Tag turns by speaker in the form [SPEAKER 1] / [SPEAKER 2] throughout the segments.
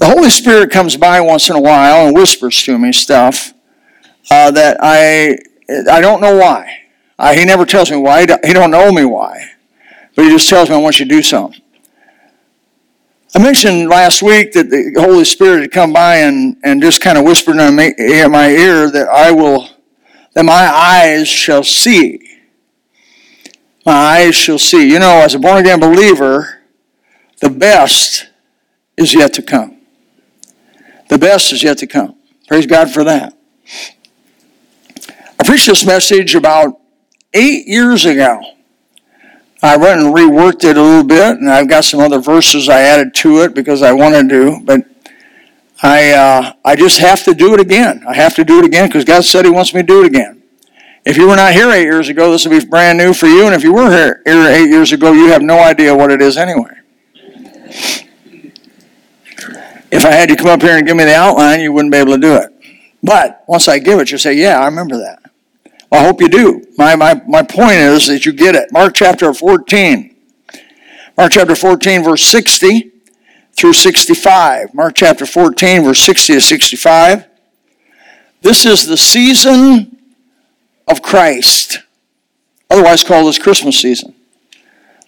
[SPEAKER 1] The Holy Spirit comes by once in a while and whispers to me stuff uh, that I I don't know why. Uh, he never tells me why. He don't, know me why, but he just tells me I want you to do something. I mentioned last week that the Holy Spirit had come by and, and just kind of whispered in my ear that I will, that my eyes shall see. My eyes shall see. You know, as a born again believer, the best is yet to come. The best is yet to come. Praise God for that. I preached this message about eight years ago. I went and reworked it a little bit, and I've got some other verses I added to it because I wanted to, but I, uh, I just have to do it again. I have to do it again because God said He wants me to do it again. If you were not here eight years ago, this would be brand new for you, and if you were here, here eight years ago, you have no idea what it is anyway. If I had you come up here and give me the outline, you wouldn't be able to do it. But once I give it, you say, Yeah, I remember that. Well, I hope you do. My, my, my point is that you get it. Mark chapter 14. Mark chapter 14, verse 60 through 65. Mark chapter 14, verse 60 to 65. This is the season of Christ, otherwise called as Christmas season.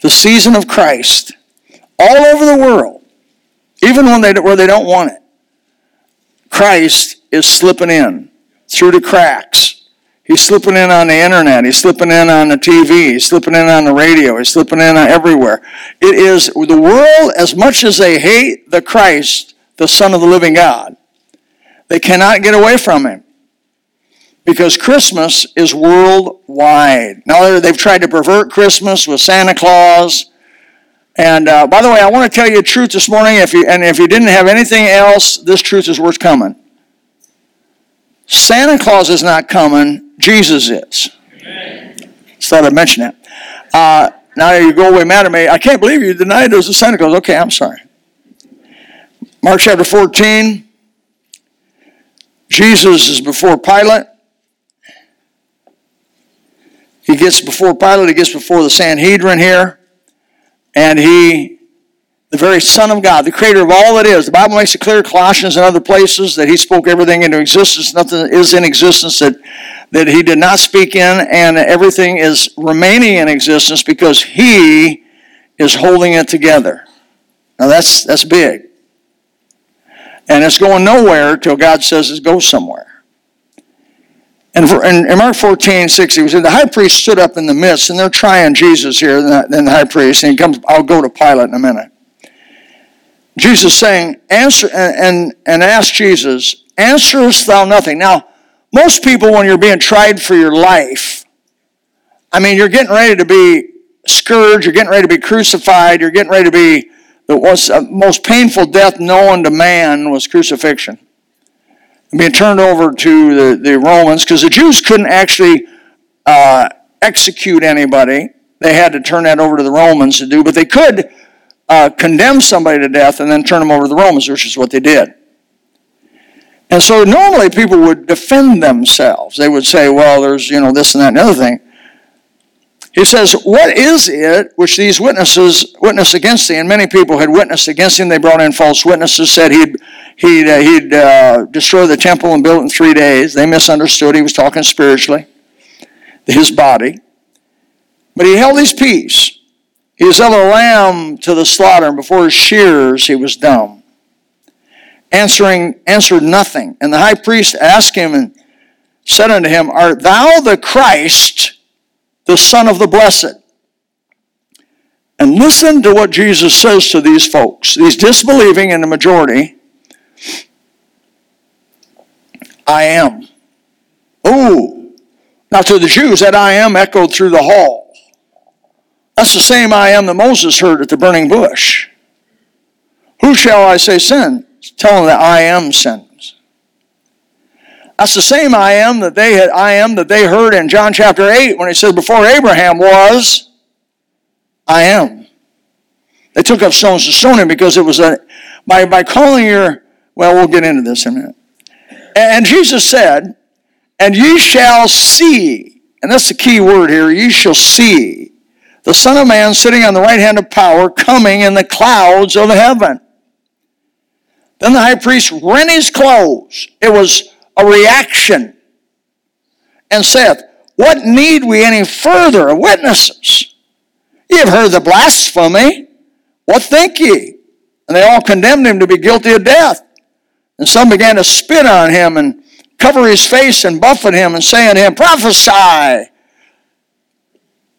[SPEAKER 1] The season of Christ. All over the world, even when they, where they don't want it, Christ is slipping in through the cracks He's slipping in on the internet. He's slipping in on the TV. He's slipping in on the radio. He's slipping in everywhere. It is the world, as much as they hate the Christ, the Son of the living God, they cannot get away from him because Christmas is worldwide. Now, they've tried to pervert Christmas with Santa Claus. And uh, by the way, I want to tell you a truth this morning. If you, and if you didn't have anything else, this truth is worth coming. Santa Claus is not coming, Jesus is. Amen. Just thought I'd mention that. Uh, now you go away mad at me. I can't believe you denied there's a Santa Claus. Okay, I'm sorry. Mark chapter 14. Jesus is before Pilate. He gets before Pilate, he gets before the Sanhedrin here, and he the very Son of God, the creator of all that is. The Bible makes it clear, Colossians and other places, that he spoke everything into existence. Nothing is in existence that, that he did not speak in, and everything is remaining in existence because he is holding it together. Now that's, that's big. And it's going nowhere till God says it goes somewhere. And in, in Mark 14, 60, said, the high priest stood up in the midst, and they're trying Jesus here, then the high priest, and he comes, I'll go to Pilate in a minute. Jesus saying, answer and, and ask Jesus, answerest thou nothing? Now, most people, when you're being tried for your life, I mean, you're getting ready to be scourged, you're getting ready to be crucified, you're getting ready to be the uh, most painful death known to man was crucifixion. Being turned over to the, the Romans, because the Jews couldn't actually uh, execute anybody. They had to turn that over to the Romans to do, but they could uh, condemn somebody to death and then turn them over to the Romans, which is what they did. And so normally people would defend themselves. They would say, well, there's, you know, this and that and the other thing. He says, What is it which these witnesses witness against thee? And many people had witnessed against him. They brought in false witnesses, said he'd, he'd, uh, he'd uh, destroy the temple and build it in three days. They misunderstood. He was talking spiritually, his body. But he held his peace. He was held a lamb to the slaughter, and before his shears he was dumb. Answering, answered nothing. And the high priest asked him and said unto him, Art thou the Christ, the Son of the Blessed? And listen to what Jesus says to these folks, these disbelieving in the majority. I am. Oh, now to the Jews, that I am echoed through the hall. That's the same I am that Moses heard at the burning bush. Who shall I say sin? Tell them that I am sins. That's the same I am that they had I am that they heard in John chapter 8 when he said, Before Abraham was, I am. They took up stones to stone him because it was a by, by calling your well, we'll get into this in a minute. And Jesus said, And ye shall see, and that's the key word here, ye shall see the Son of Man sitting on the right hand of power, coming in the clouds of heaven. Then the high priest rent his clothes. It was a reaction. And saith, What need we any further witnesses? Ye have heard the blasphemy. What think ye? And they all condemned him to be guilty of death. And some began to spit on him and cover his face and buffet him and say unto him, Prophesy!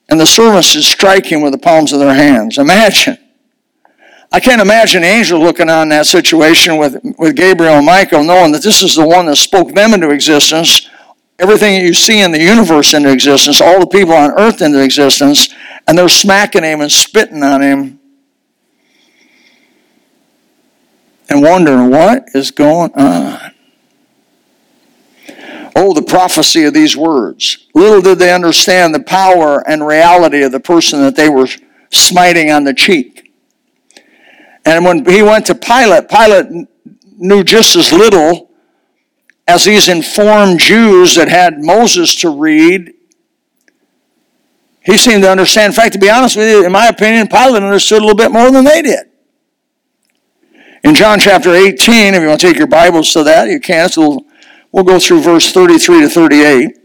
[SPEAKER 1] And the servants did strike him with the palms of their hands. Imagine. I can't imagine angel looking on that situation with, with Gabriel and Michael, knowing that this is the one that spoke them into existence, everything that you see in the universe into existence, all the people on earth into existence, and they're smacking him and spitting on him and wondering what is going on. Oh, the prophecy of these words. Little did they understand the power and reality of the person that they were smiting on the cheek. And when he went to Pilate, Pilate knew just as little as these informed Jews that had Moses to read. He seemed to understand. In fact, to be honest with you, in my opinion, Pilate understood a little bit more than they did. In John chapter 18, if you want to take your Bibles to that, you can. So we'll go through verse 33 to 38.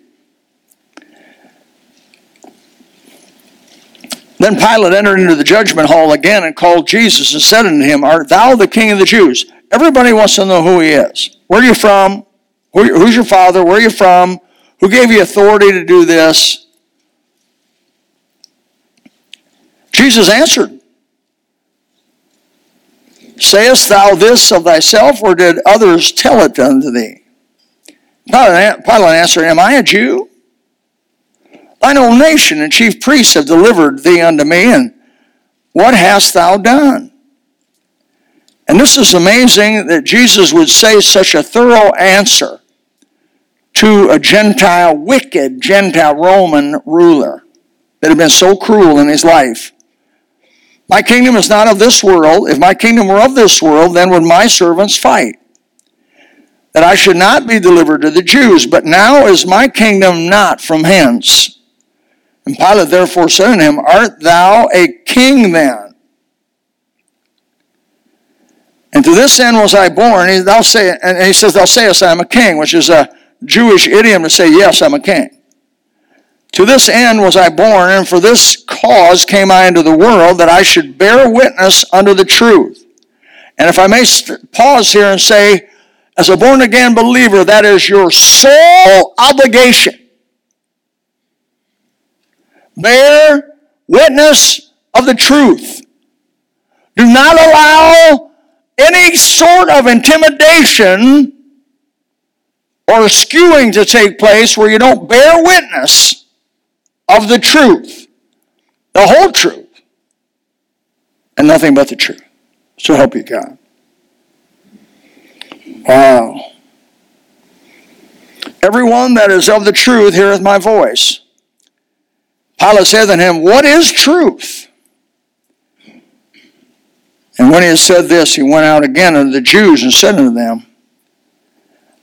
[SPEAKER 1] Then Pilate entered into the judgment hall again and called Jesus and said unto him, Art thou the king of the Jews? Everybody wants to know who he is. Where are you from? Who's your father? Where are you from? Who gave you authority to do this? Jesus answered, Sayest thou this of thyself, or did others tell it unto thee? Pilate answered, Am I a Jew? Thine own nation and chief priests have delivered thee unto me, and what hast thou done? And this is amazing that Jesus would say such a thorough answer to a Gentile, wicked Gentile Roman ruler that had been so cruel in his life. My kingdom is not of this world. If my kingdom were of this world, then would my servants fight, that I should not be delivered to the Jews. But now is my kingdom not from hence. And Pilate therefore said unto him, Art thou a king then? And to this end was I born. And, thou say, and he says, Thou sayest I am a king, which is a Jewish idiom to say, Yes, I'm a king. To this end was I born, and for this cause came I into the world, that I should bear witness unto the truth. And if I may pause here and say, as a born again believer, that is your sole obligation. Bear witness of the truth. Do not allow any sort of intimidation or skewing to take place where you don't bear witness of the truth, the whole truth, and nothing but the truth. So help you God. Wow. Everyone that is of the truth heareth my voice. Pilate said unto him, What is truth? And when he had said this, he went out again unto the Jews and said unto them,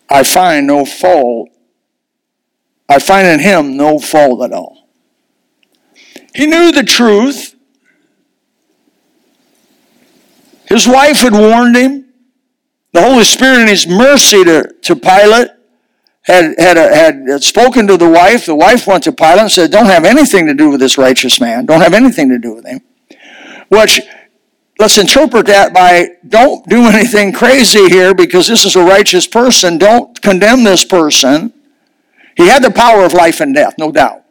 [SPEAKER 1] I find no fault. I find in him no fault at all. He knew the truth. His wife had warned him. The Holy Spirit, in His mercy to, to Pilate, had, had, uh, had spoken to the wife. The wife went to Pilate and said, Don't have anything to do with this righteous man. Don't have anything to do with him. Which, let's interpret that by don't do anything crazy here because this is a righteous person. Don't condemn this person. He had the power of life and death, no doubt.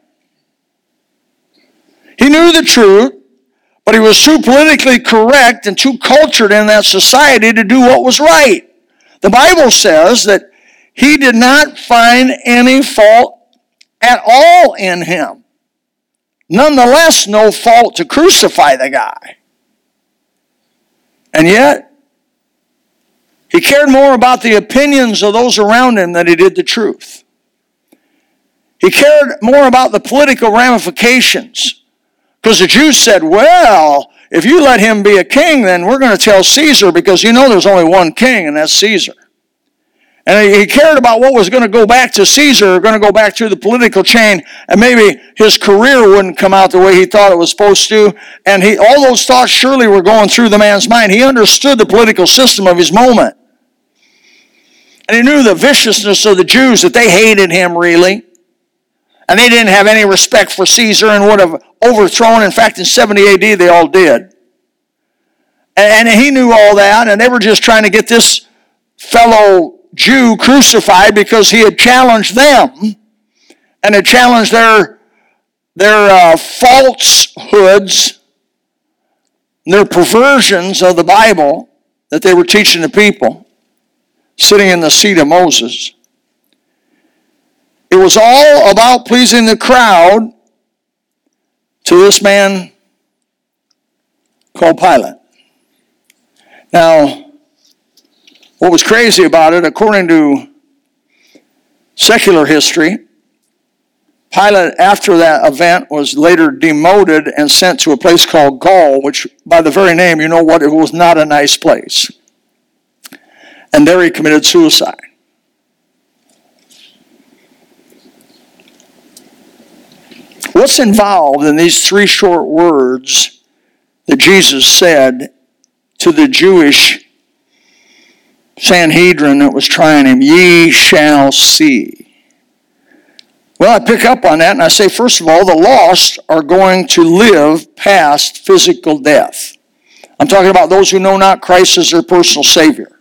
[SPEAKER 1] He knew the truth, but he was too politically correct and too cultured in that society to do what was right. The Bible says that he did not find any fault at all in him. Nonetheless, no fault to crucify the guy. And yet, he cared more about the opinions of those around him than he did the truth. He cared more about the political ramifications because the Jews said, well, if you let him be a king, then we're going to tell Caesar because you know there's only one king, and that's Caesar. And he cared about what was going to go back to Caesar, going to go back through the political chain, and maybe his career wouldn't come out the way he thought it was supposed to. And he, all those thoughts surely were going through the man's mind. He understood the political system of his moment. And he knew the viciousness of the Jews, that they hated him really. And they didn't have any respect for Caesar and would have overthrown. In fact, in 70 AD, they all did. And he knew all that, and they were just trying to get this fellow Jew crucified because he had challenged them and had challenged their, their uh, falsehoods, their perversions of the Bible that they were teaching the people, sitting in the seat of Moses. It was all about pleasing the crowd to this man called Pilate. Now, what was crazy about it, according to secular history, Pilate, after that event, was later demoted and sent to a place called Gaul, which, by the very name, you know what, it was not a nice place. And there he committed suicide. What's involved in these three short words that Jesus said to the Jewish Sanhedrin that was trying him, ye shall see. Well, I pick up on that and I say, first of all, the lost are going to live past physical death. I'm talking about those who know not Christ as their personal Savior.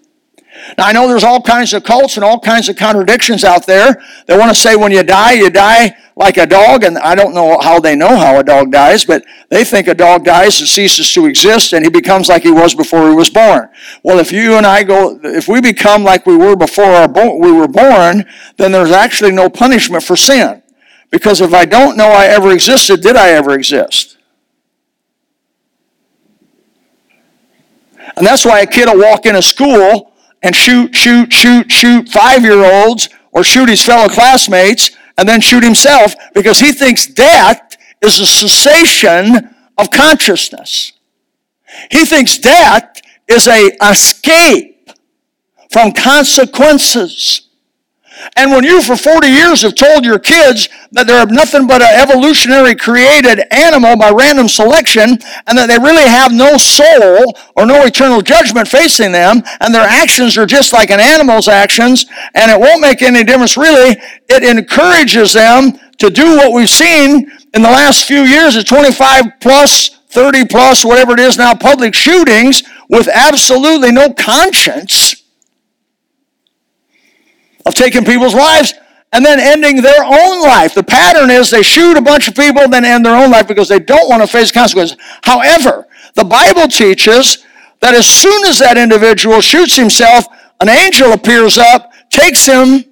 [SPEAKER 1] Now, I know there's all kinds of cults and all kinds of contradictions out there. They want to say when you die, you die like a dog, and I don't know how they know how a dog dies, but they think a dog dies and ceases to exist and he becomes like he was before he was born. Well, if you and I go, if we become like we were before bo- we were born, then there's actually no punishment for sin. Because if I don't know I ever existed, did I ever exist? And that's why a kid will walk into school and shoot, shoot, shoot, shoot five year olds or shoot his fellow classmates and then shoot himself because he thinks death is a cessation of consciousness. He thinks death is a escape from consequences. And when you for 40 years have told your kids that they're nothing but an evolutionary created animal by random selection and that they really have no soul or no eternal judgment facing them and their actions are just like an animal's actions and it won't make any difference really, it encourages them to do what we've seen in the last few years of 25 plus 30 plus, whatever it is now, public shootings with absolutely no conscience of taking people's lives and then ending their own life. The pattern is they shoot a bunch of people, then end their own life because they don't want to face consequences. However, the Bible teaches that as soon as that individual shoots himself, an angel appears up, takes him,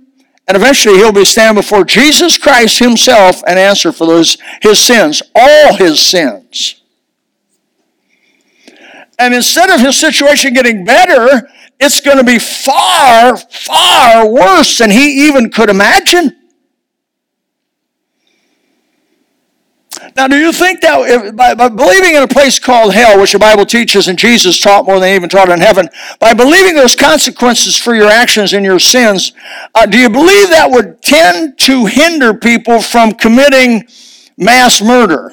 [SPEAKER 1] and eventually he'll be standing before Jesus Christ himself and answer for those his sins, all his sins. And instead of his situation getting better, it's going to be far, far worse than he even could imagine. Now, do you think that if, by, by, believing in a place called hell, which the Bible teaches and Jesus taught more than even taught in heaven, by believing there's consequences for your actions and your sins, uh, do you believe that would tend to hinder people from committing mass murder?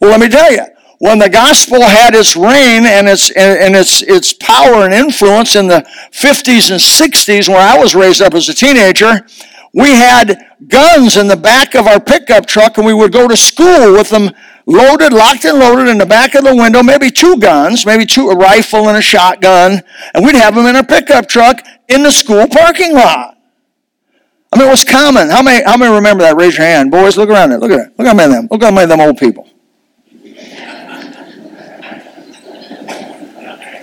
[SPEAKER 1] Well, let me tell you, when the gospel had its reign and its and its its power and influence in the 50s and 60s when I was raised up as a teenager, we had guns in the back of our pickup truck and we would go to school with them loaded, locked and loaded in the back of the window, maybe two guns, maybe two a rifle and a shotgun, and we'd have them in a pickup truck in the school parking lot. I mean, it was common. How many, how many remember that? Raise your hand. Boys, look around there. Look at that. Look how many of them. Look how many of them old people.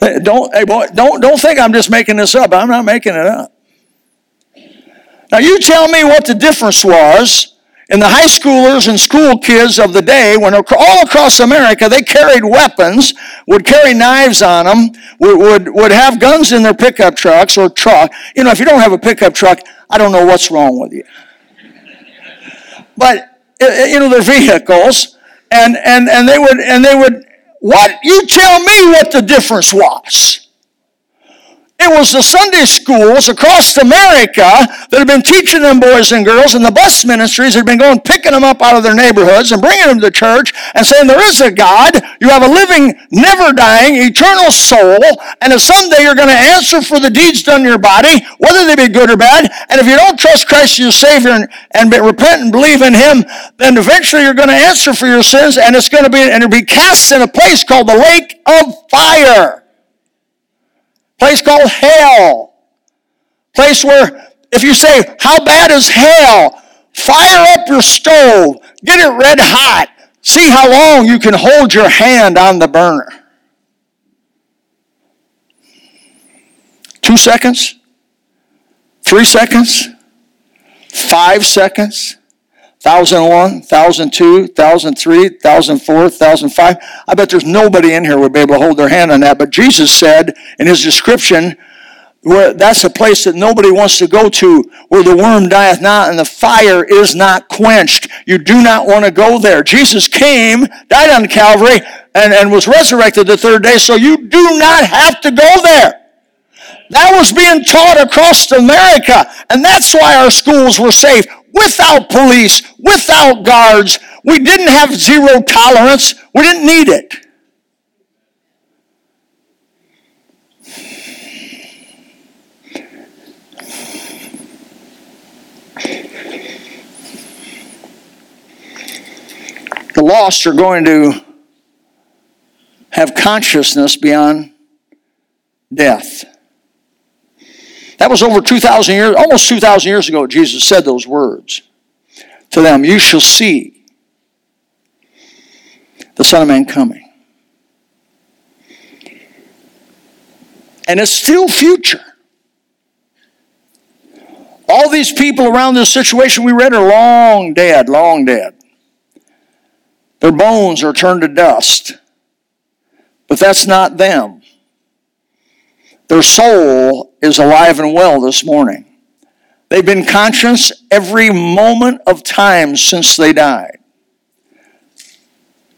[SPEAKER 1] Don't, hey boy, don't, don't think I'm just making this up. I'm not making it up. Now, you tell me what the difference was in the high schoolers and school kids of the day when all across America they carried weapons, would carry knives on them, would, would, would have guns in their pickup trucks or truck. You know, if you don't have a pickup truck, I don't know what's wrong with you. But, eh, eh, you know, their vehicles, and, and, and they would, and they would, what? You tell me what the difference was. It was the Sunday schools across America that had been teaching them boys and girls, and the bus ministries had been going picking them up out of their neighborhoods and bringing them to church and saying, There is a God. You have a living, never dying, eternal soul, and someday you're going to answer for the deeds done in your body, whether they be good or bad. And if you don't trust Christ as your Savior and, and repent and believe in Him, then eventually you're going to answer for your sins, and it's going to be and it'll be cast in a place called the lake of fire place called hell. Place where, if you say, How bad is hell? Fire up your stove, get it red hot, see how long you can hold your hand on the burner. Two seconds? Three seconds? Five seconds? 1001, 1002, 1003, 1004, 1005. I bet there's nobody in here would be able to hold their hand on that. But Jesus said in his description, where that's a place that nobody wants to go to, where the worm dieth not and the fire is not quenched. You do not want to go there. Jesus came, died on Calvary, and, and was resurrected the third day, so you do not have to go there. That was being taught across America, and that's why our schools were safe without police, without guards. We didn't have zero tolerance. We didn't need it. The lost are going to have consciousness beyond death. That was over 2,000 years, almost 2,000 years ago, Jesus said those words to them. You shall see the Son of Man coming. And it's still future. All these people around this situation we read are long dead, long dead. Their bones are turned to dust. But that's not them. Their soul is alive and well this morning. They've been conscious every moment of time since they died.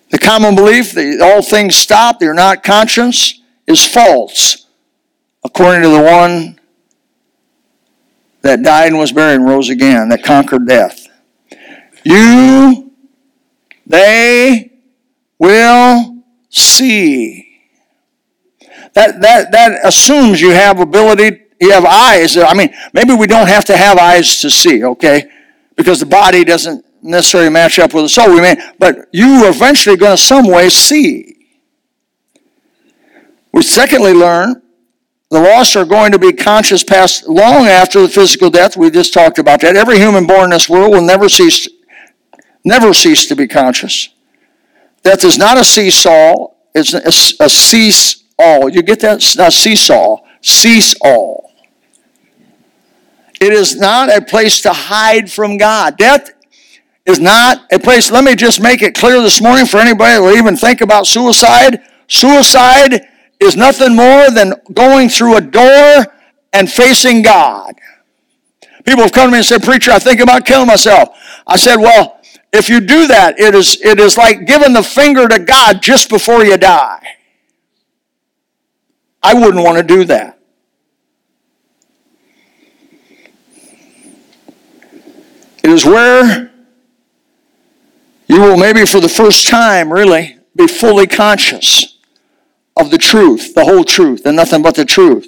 [SPEAKER 1] The common belief that all things stop, they're not conscious, is false, according to the one that died and was buried and rose again, that conquered death. You, they will see that, that, that assumes you have ability, you have eyes. I mean, maybe we don't have to have eyes to see, okay? Because the body doesn't necessarily match up with the soul. We may, but you are eventually going to some way see. We secondly learn the lost are going to be conscious past long after the physical death. We just talked about that. Every human born in this world will never cease, never cease to be conscious. Death is not a seesaw; it's a cease all. You get that? Not seesaw, cease all. It is not a place to hide from God. Death is not a place, let me just make it clear this morning for anybody that will even think about suicide. Suicide is nothing more than going through a door and facing God. People have come to me and said, Preacher, I think about killing myself. I said, Well, if you do that, it is, it is like giving the finger to God just before you die. I wouldn't want to do that. It is where you will maybe for the first time really be fully conscious of the truth, the whole truth, and nothing but the truth.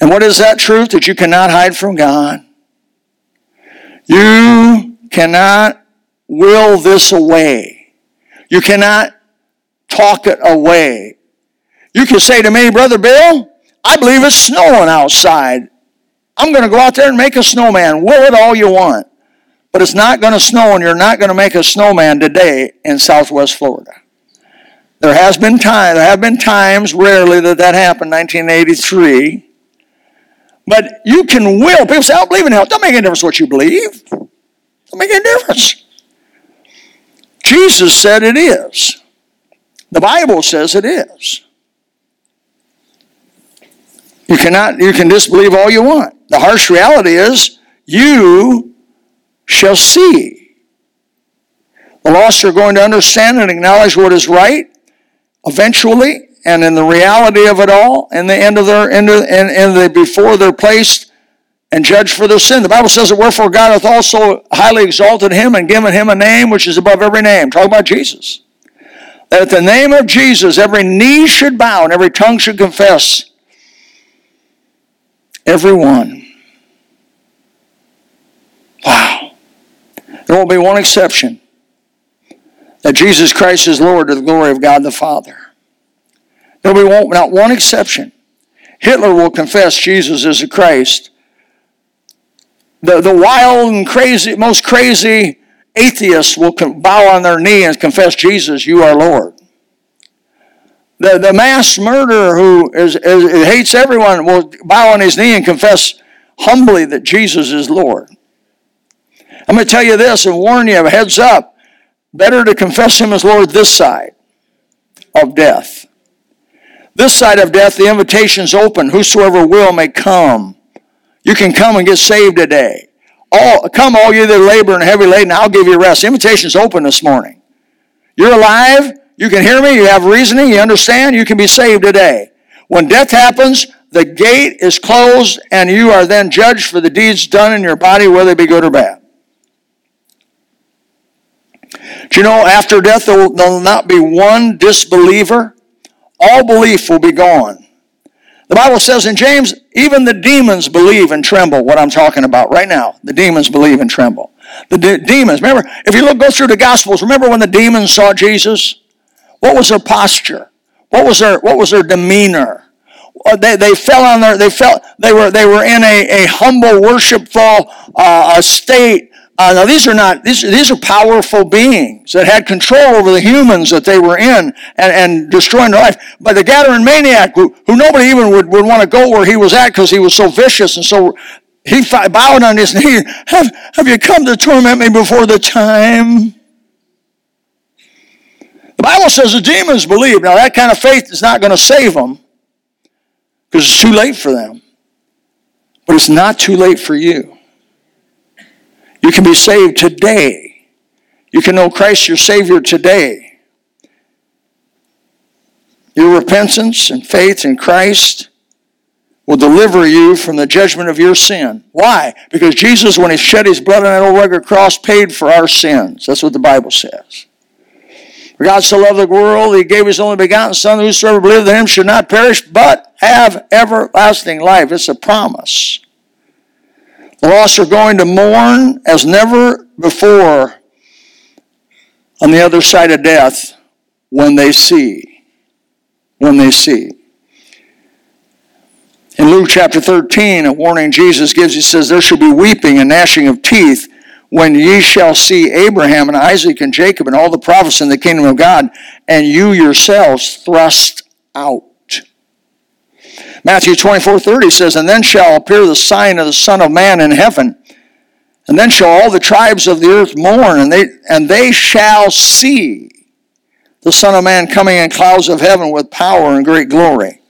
[SPEAKER 1] And what is that truth that you cannot hide from God? You cannot will this away. You cannot talk it away. You can say to me, Brother Bill, I believe it's snowing outside. I'm going to go out there and make a snowman. Will it all you want. But it's not going to snow, and you're not going to make a snowman today in southwest Florida. There has been time, there have been times, rarely, that that happened, 1983. But you can will. People say, I don't believe in hell. Don't make any difference what you believe. Don't make any difference. Jesus said it is. The Bible says it is. You cannot, you can disbelieve all you want. The harsh reality is you shall see. The lost are going to understand and acknowledge what is right eventually, and in the reality of it all, in the end of their, in the, in, in the before they're placed and judged for their sin. The Bible says that wherefore God hath also highly exalted him and given him a name which is above every name. Talk about Jesus. That at the name of Jesus, every knee should bow and every tongue should confess. Everyone. Wow. There won't be one exception that Jesus Christ is Lord to the glory of God the Father. There will be not one exception. Hitler will confess Jesus is the Christ the, the wild and crazy, most crazy atheists will bow on their knee and confess, Jesus, you are Lord. The, the mass murderer who is, is, hates everyone will bow on his knee and confess humbly that Jesus is Lord. I'm going to tell you this and warn you, heads up, better to confess him as Lord this side of death. This side of death, the invitation's open. Whosoever will may come. You can come and get saved today. All, come, all you that labor and heavy laden, I'll give you rest. The invitation's open this morning. You're alive. You can hear me. You have reasoning. You understand. You can be saved today. When death happens, the gate is closed, and you are then judged for the deeds done in your body, whether they be good or bad. Do you know after death there will, not be one disbeliever? All belief will be gone. The Bible says in James, even the demons believe and tremble, what I'm talking about right now. The demons believe and tremble. The de- demons, remember, if you look, go through the Gospels, remember when the demons saw Jesus? What was their posture? What was their, what was their demeanor? Uh, they, they fell on their, they felt, they were, they were in a, a humble, worshipful uh, state uh, now these are not these, these are powerful beings that had control over the humans that they were in and, and destroying their life. But the Gadarene maniac, who, who nobody even would, would want to go where he was at because he was so vicious and so he bowed on his knee. Have, have you come to torment me before the time? Bible says the demons believe. Now that kind of faith is not going to save them because it's too late for them. But it's not too late for you. You can be saved today. You can know Christ your Savior today. Your repentance and faith in Christ will deliver you from the judgment of your sin. Why? Because Jesus, when he shed his blood on that old rugged cross, paid for our sins. That's what the Bible says. For God so loved the world, he gave his only begotten Son, whosoever believeth in him should not perish, but have everlasting life. It's a promise. The lost are going to mourn as never before on the other side of death when they see. When they see. In Luke chapter 13, a warning Jesus gives, he says, There shall be weeping and gnashing of teeth when ye shall see Abraham and Isaac and Jacob and all the prophets in the kingdom of God, and you yourselves thrust out. Matthew 24 30 says, And then shall appear the sign of the Son of Man in heaven. And then shall all the tribes of the earth mourn, and they, and they shall see the Son of Man coming in clouds of heaven with power and great glory.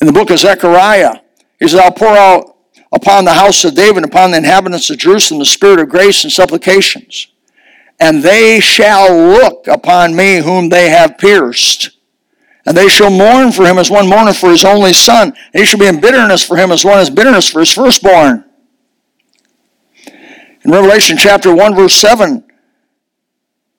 [SPEAKER 1] In the book of Zechariah, he says, I'll pour out upon the house of David, upon the inhabitants of Jerusalem, the spirit of grace and supplications. And they shall look upon me whom they have pierced and they shall mourn for him as one mourneth for his only son. And he shall be in bitterness for him as one has bitterness for his firstborn. In Revelation chapter 1, verse 7,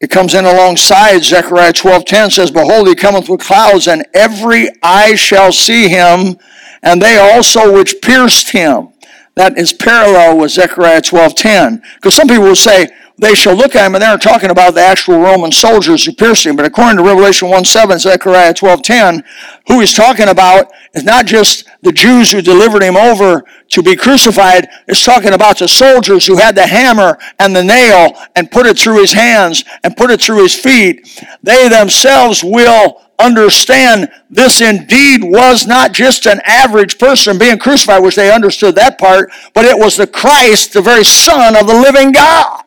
[SPEAKER 1] it comes in alongside Zechariah 12:10 says, Behold, he cometh with clouds, and every eye shall see him, and they also which pierced him. That is parallel with Zechariah 12:10. Because some people will say, they shall look at him, and they're talking about the actual Roman soldiers who pierced him. But according to Revelation 1 7, Zechariah 12 10, who he's talking about is not just the Jews who delivered him over to be crucified, it's talking about the soldiers who had the hammer and the nail and put it through his hands and put it through his feet. They themselves will understand this indeed was not just an average person being crucified, which they understood that part, but it was the Christ, the very Son of the living God.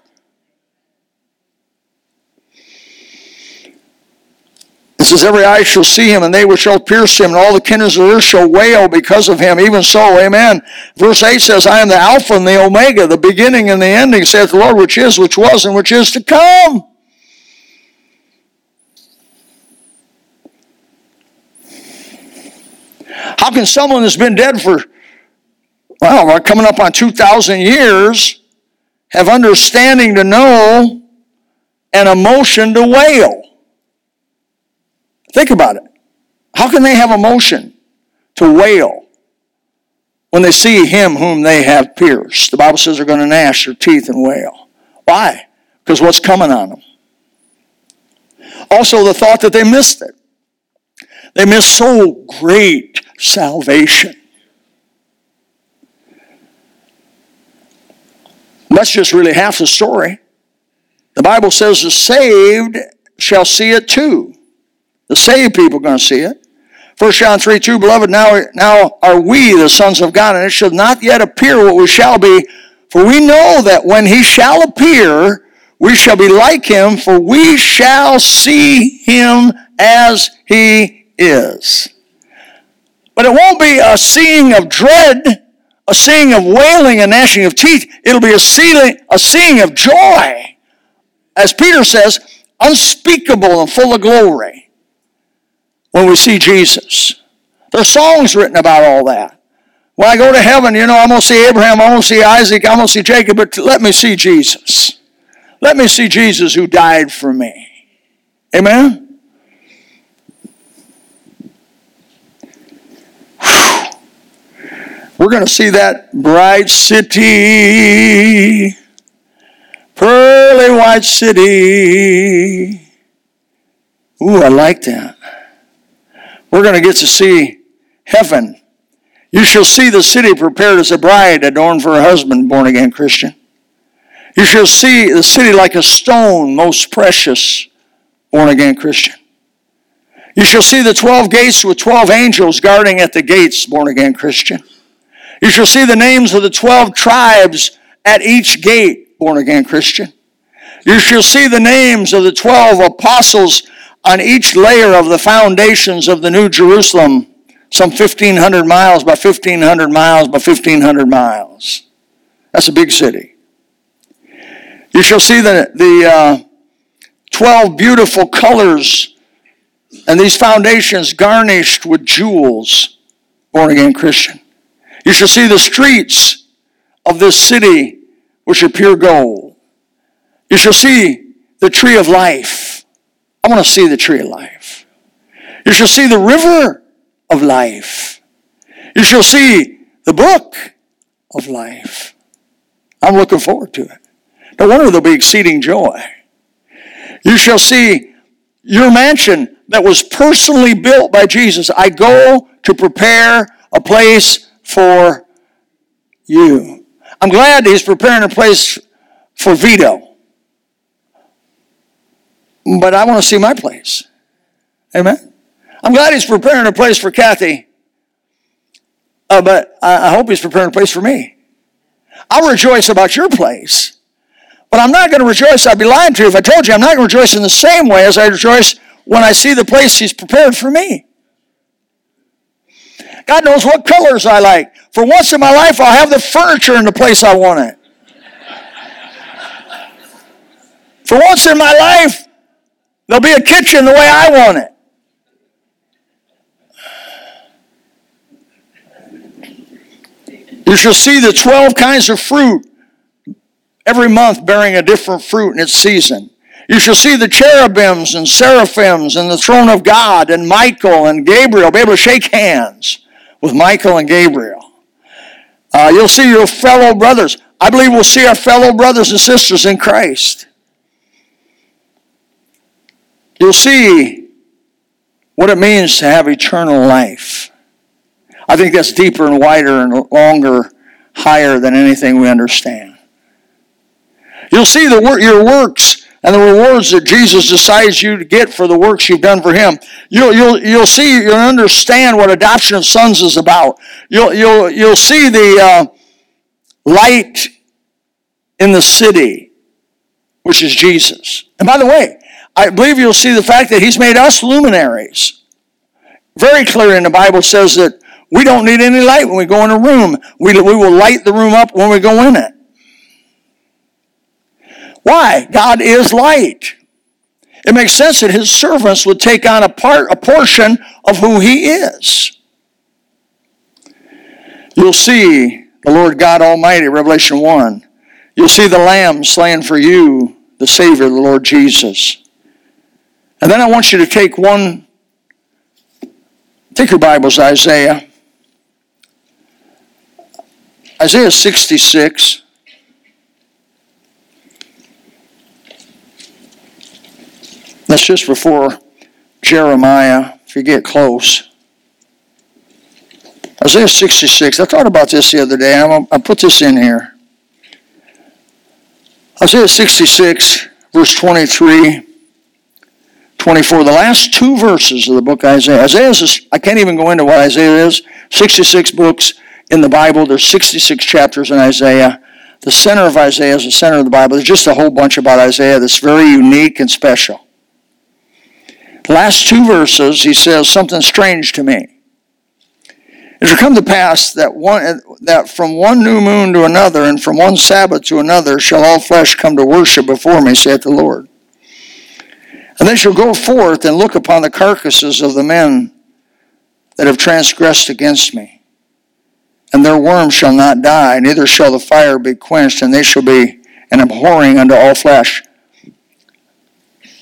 [SPEAKER 1] It says, Every eye shall see him, and they which shall pierce him, and all the kindreds of the earth shall wail because of him. Even so, amen. Verse 8 says, I am the Alpha and the Omega, the beginning and the ending, saith the Lord, which is, which was, and which is to come. How can someone that's been dead for, well, coming up on 2,000 years have understanding to know and emotion to wail? Think about it. How can they have emotion to wail when they see him whom they have pierced? The Bible says they're going to gnash their teeth and wail. Why? Because what's coming on them. Also, the thought that they missed it. They miss so great salvation. That's just really half the story. The Bible says the saved shall see it too. The saved people are going to see it. 1 John 3 2, beloved, now, now are we the sons of God, and it shall not yet appear what we shall be. For we know that when he shall appear, we shall be like him, for we shall see him as he is. But it won't be a seeing of dread, a seeing of wailing and gnashing of teeth. It'll be a seeing, a seeing of joy. As Peter says, unspeakable and full of glory when we see Jesus. There's songs written about all that. When I go to heaven, you know, I'm going to see Abraham, I'm going to see Isaac, I'm going to see Jacob, but let me see Jesus. Let me see Jesus who died for me. Amen? We're going to see that bright city, pearly white city. Ooh, I like that. We're going to get to see heaven. You shall see the city prepared as a bride adorned for her husband, born again Christian. You shall see the city like a stone, most precious, born again Christian. You shall see the 12 gates with 12 angels guarding at the gates, born again Christian. You shall see the names of the 12 tribes at each gate, born again Christian. You shall see the names of the 12 apostles on each layer of the foundations of the New Jerusalem, some 1,500 miles by 1,500 miles by 1,500 miles. That's a big city. You shall see the, the uh, 12 beautiful colors and these foundations garnished with jewels, born again Christian. You shall see the streets of this city, which are pure gold. You shall see the tree of life. I want to see the tree of life. You shall see the river of life. You shall see the book of life. I'm looking forward to it. No wonder there'll be exceeding joy. You shall see your mansion that was personally built by Jesus. I go to prepare a place for you. I'm glad he's preparing a place for Vito. But I want to see my place. Amen. I'm glad he's preparing a place for Kathy. Uh, but I hope he's preparing a place for me. I'll rejoice about your place. But I'm not going to rejoice. I'd be lying to you if I told you I'm not going to rejoice in the same way as I rejoice when I see the place He's prepared for me. God knows what colors I like. For once in my life, I'll have the furniture in the place I want it. For once in my life, there'll be a kitchen the way I want it. You shall see the 12 kinds of fruit every month bearing a different fruit in its season. You shall see the cherubims and seraphims and the throne of God and Michael and Gabriel. Be able to shake hands with Michael and Gabriel. Uh, you'll see your fellow brothers. I believe we'll see our fellow brothers and sisters in Christ. You'll see what it means to have eternal life. I think that's deeper and wider and longer, higher than anything we understand. You'll see the work, your works and the rewards that Jesus decides you to get for the works you've done for Him. You'll, you'll, you'll see, you'll understand what adoption of sons is about. You'll, you'll, you'll see the uh, light in the city, which is Jesus. And by the way, I believe you'll see the fact that He's made us luminaries. Very clear in the Bible says that we don't need any light when we go in a room. We, we will light the room up when we go in it. Why? God is light. It makes sense that his servants would take on a part, a portion of who he is. You'll see the Lord God Almighty, Revelation 1. You'll see the Lamb slain for you, the Savior, the Lord Jesus. And then I want you to take one, take your Bibles, Isaiah. Isaiah 66. That's just before Jeremiah, if you get close. Isaiah 66. I thought about this the other day. I'm, I put this in here. Isaiah 66, verse 23, 24. The last two verses of the book Isaiah. Isaiah is, I can't even go into what Isaiah is. 66 books in the Bible. There's 66 chapters in Isaiah. The center of Isaiah is the center of the Bible. There's just a whole bunch about Isaiah that's very unique and special. Last two verses, he says something strange to me. It shall come to pass that one that from one new moon to another, and from one Sabbath to another, shall all flesh come to worship before me, saith the Lord. And they shall go forth and look upon the carcasses of the men that have transgressed against me. And their worm shall not die, neither shall the fire be quenched, and they shall be an abhorring unto all flesh.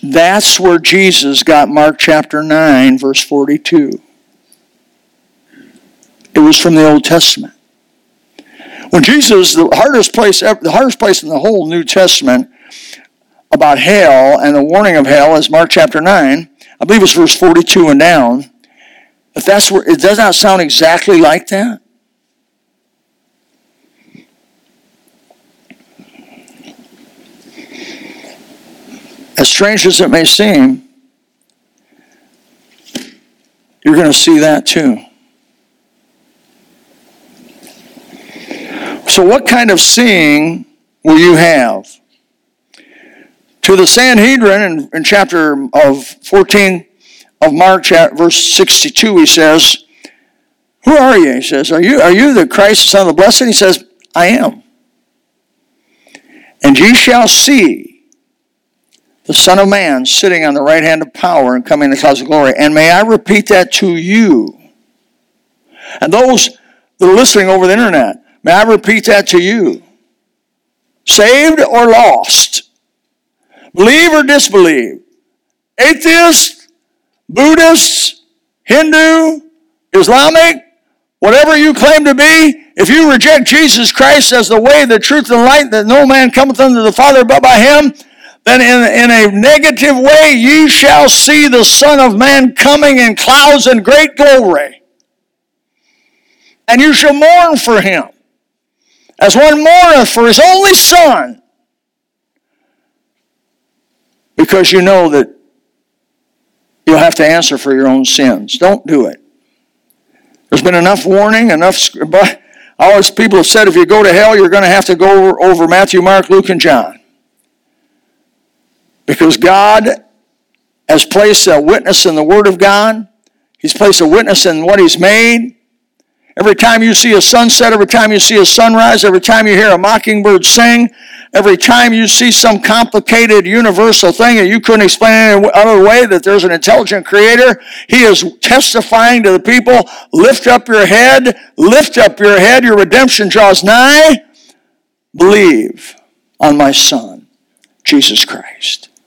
[SPEAKER 1] That's where Jesus got Mark chapter 9, verse 42. It was from the Old Testament. When Jesus, the hardest place, the hardest place in the whole New Testament about hell and the warning of hell is Mark chapter 9. I believe it's verse 42 and down. If that's where, it does not sound exactly like that. As strange as it may seem, you're going to see that too. So, what kind of seeing will you have? To the Sanhedrin in, in chapter of 14 of Mark, verse 62, he says, Who are you? He says, Are you, are you the Christ, the Son of the Blessed? He says, I am. And ye shall see the Son of Man sitting on the right hand of power and coming in the clouds of glory. And may I repeat that to you. And those that are listening over the internet, may I repeat that to you. Saved or lost? Believe or disbelieve? Atheist, Buddhist, Hindu, Islamic, whatever you claim to be, if you reject Jesus Christ as the way, the truth, and the light, that no man cometh unto the Father but by him, then in, in a negative way ye shall see the Son of Man coming in clouds and great glory. And you shall mourn for him, as one mourneth for his only son, because you know that you'll have to answer for your own sins. Don't do it. There's been enough warning, enough. But always people have said if you go to hell, you're going to have to go over Matthew, Mark, Luke, and John. Because God has placed a witness in the Word of God. He's placed a witness in what He's made. Every time you see a sunset, every time you see a sunrise, every time you hear a mockingbird sing, every time you see some complicated universal thing that you couldn't explain in any other way that there's an intelligent creator, he is testifying to the people, lift up your head, lift up your head, your redemption draws nigh. Believe on my son, Jesus Christ.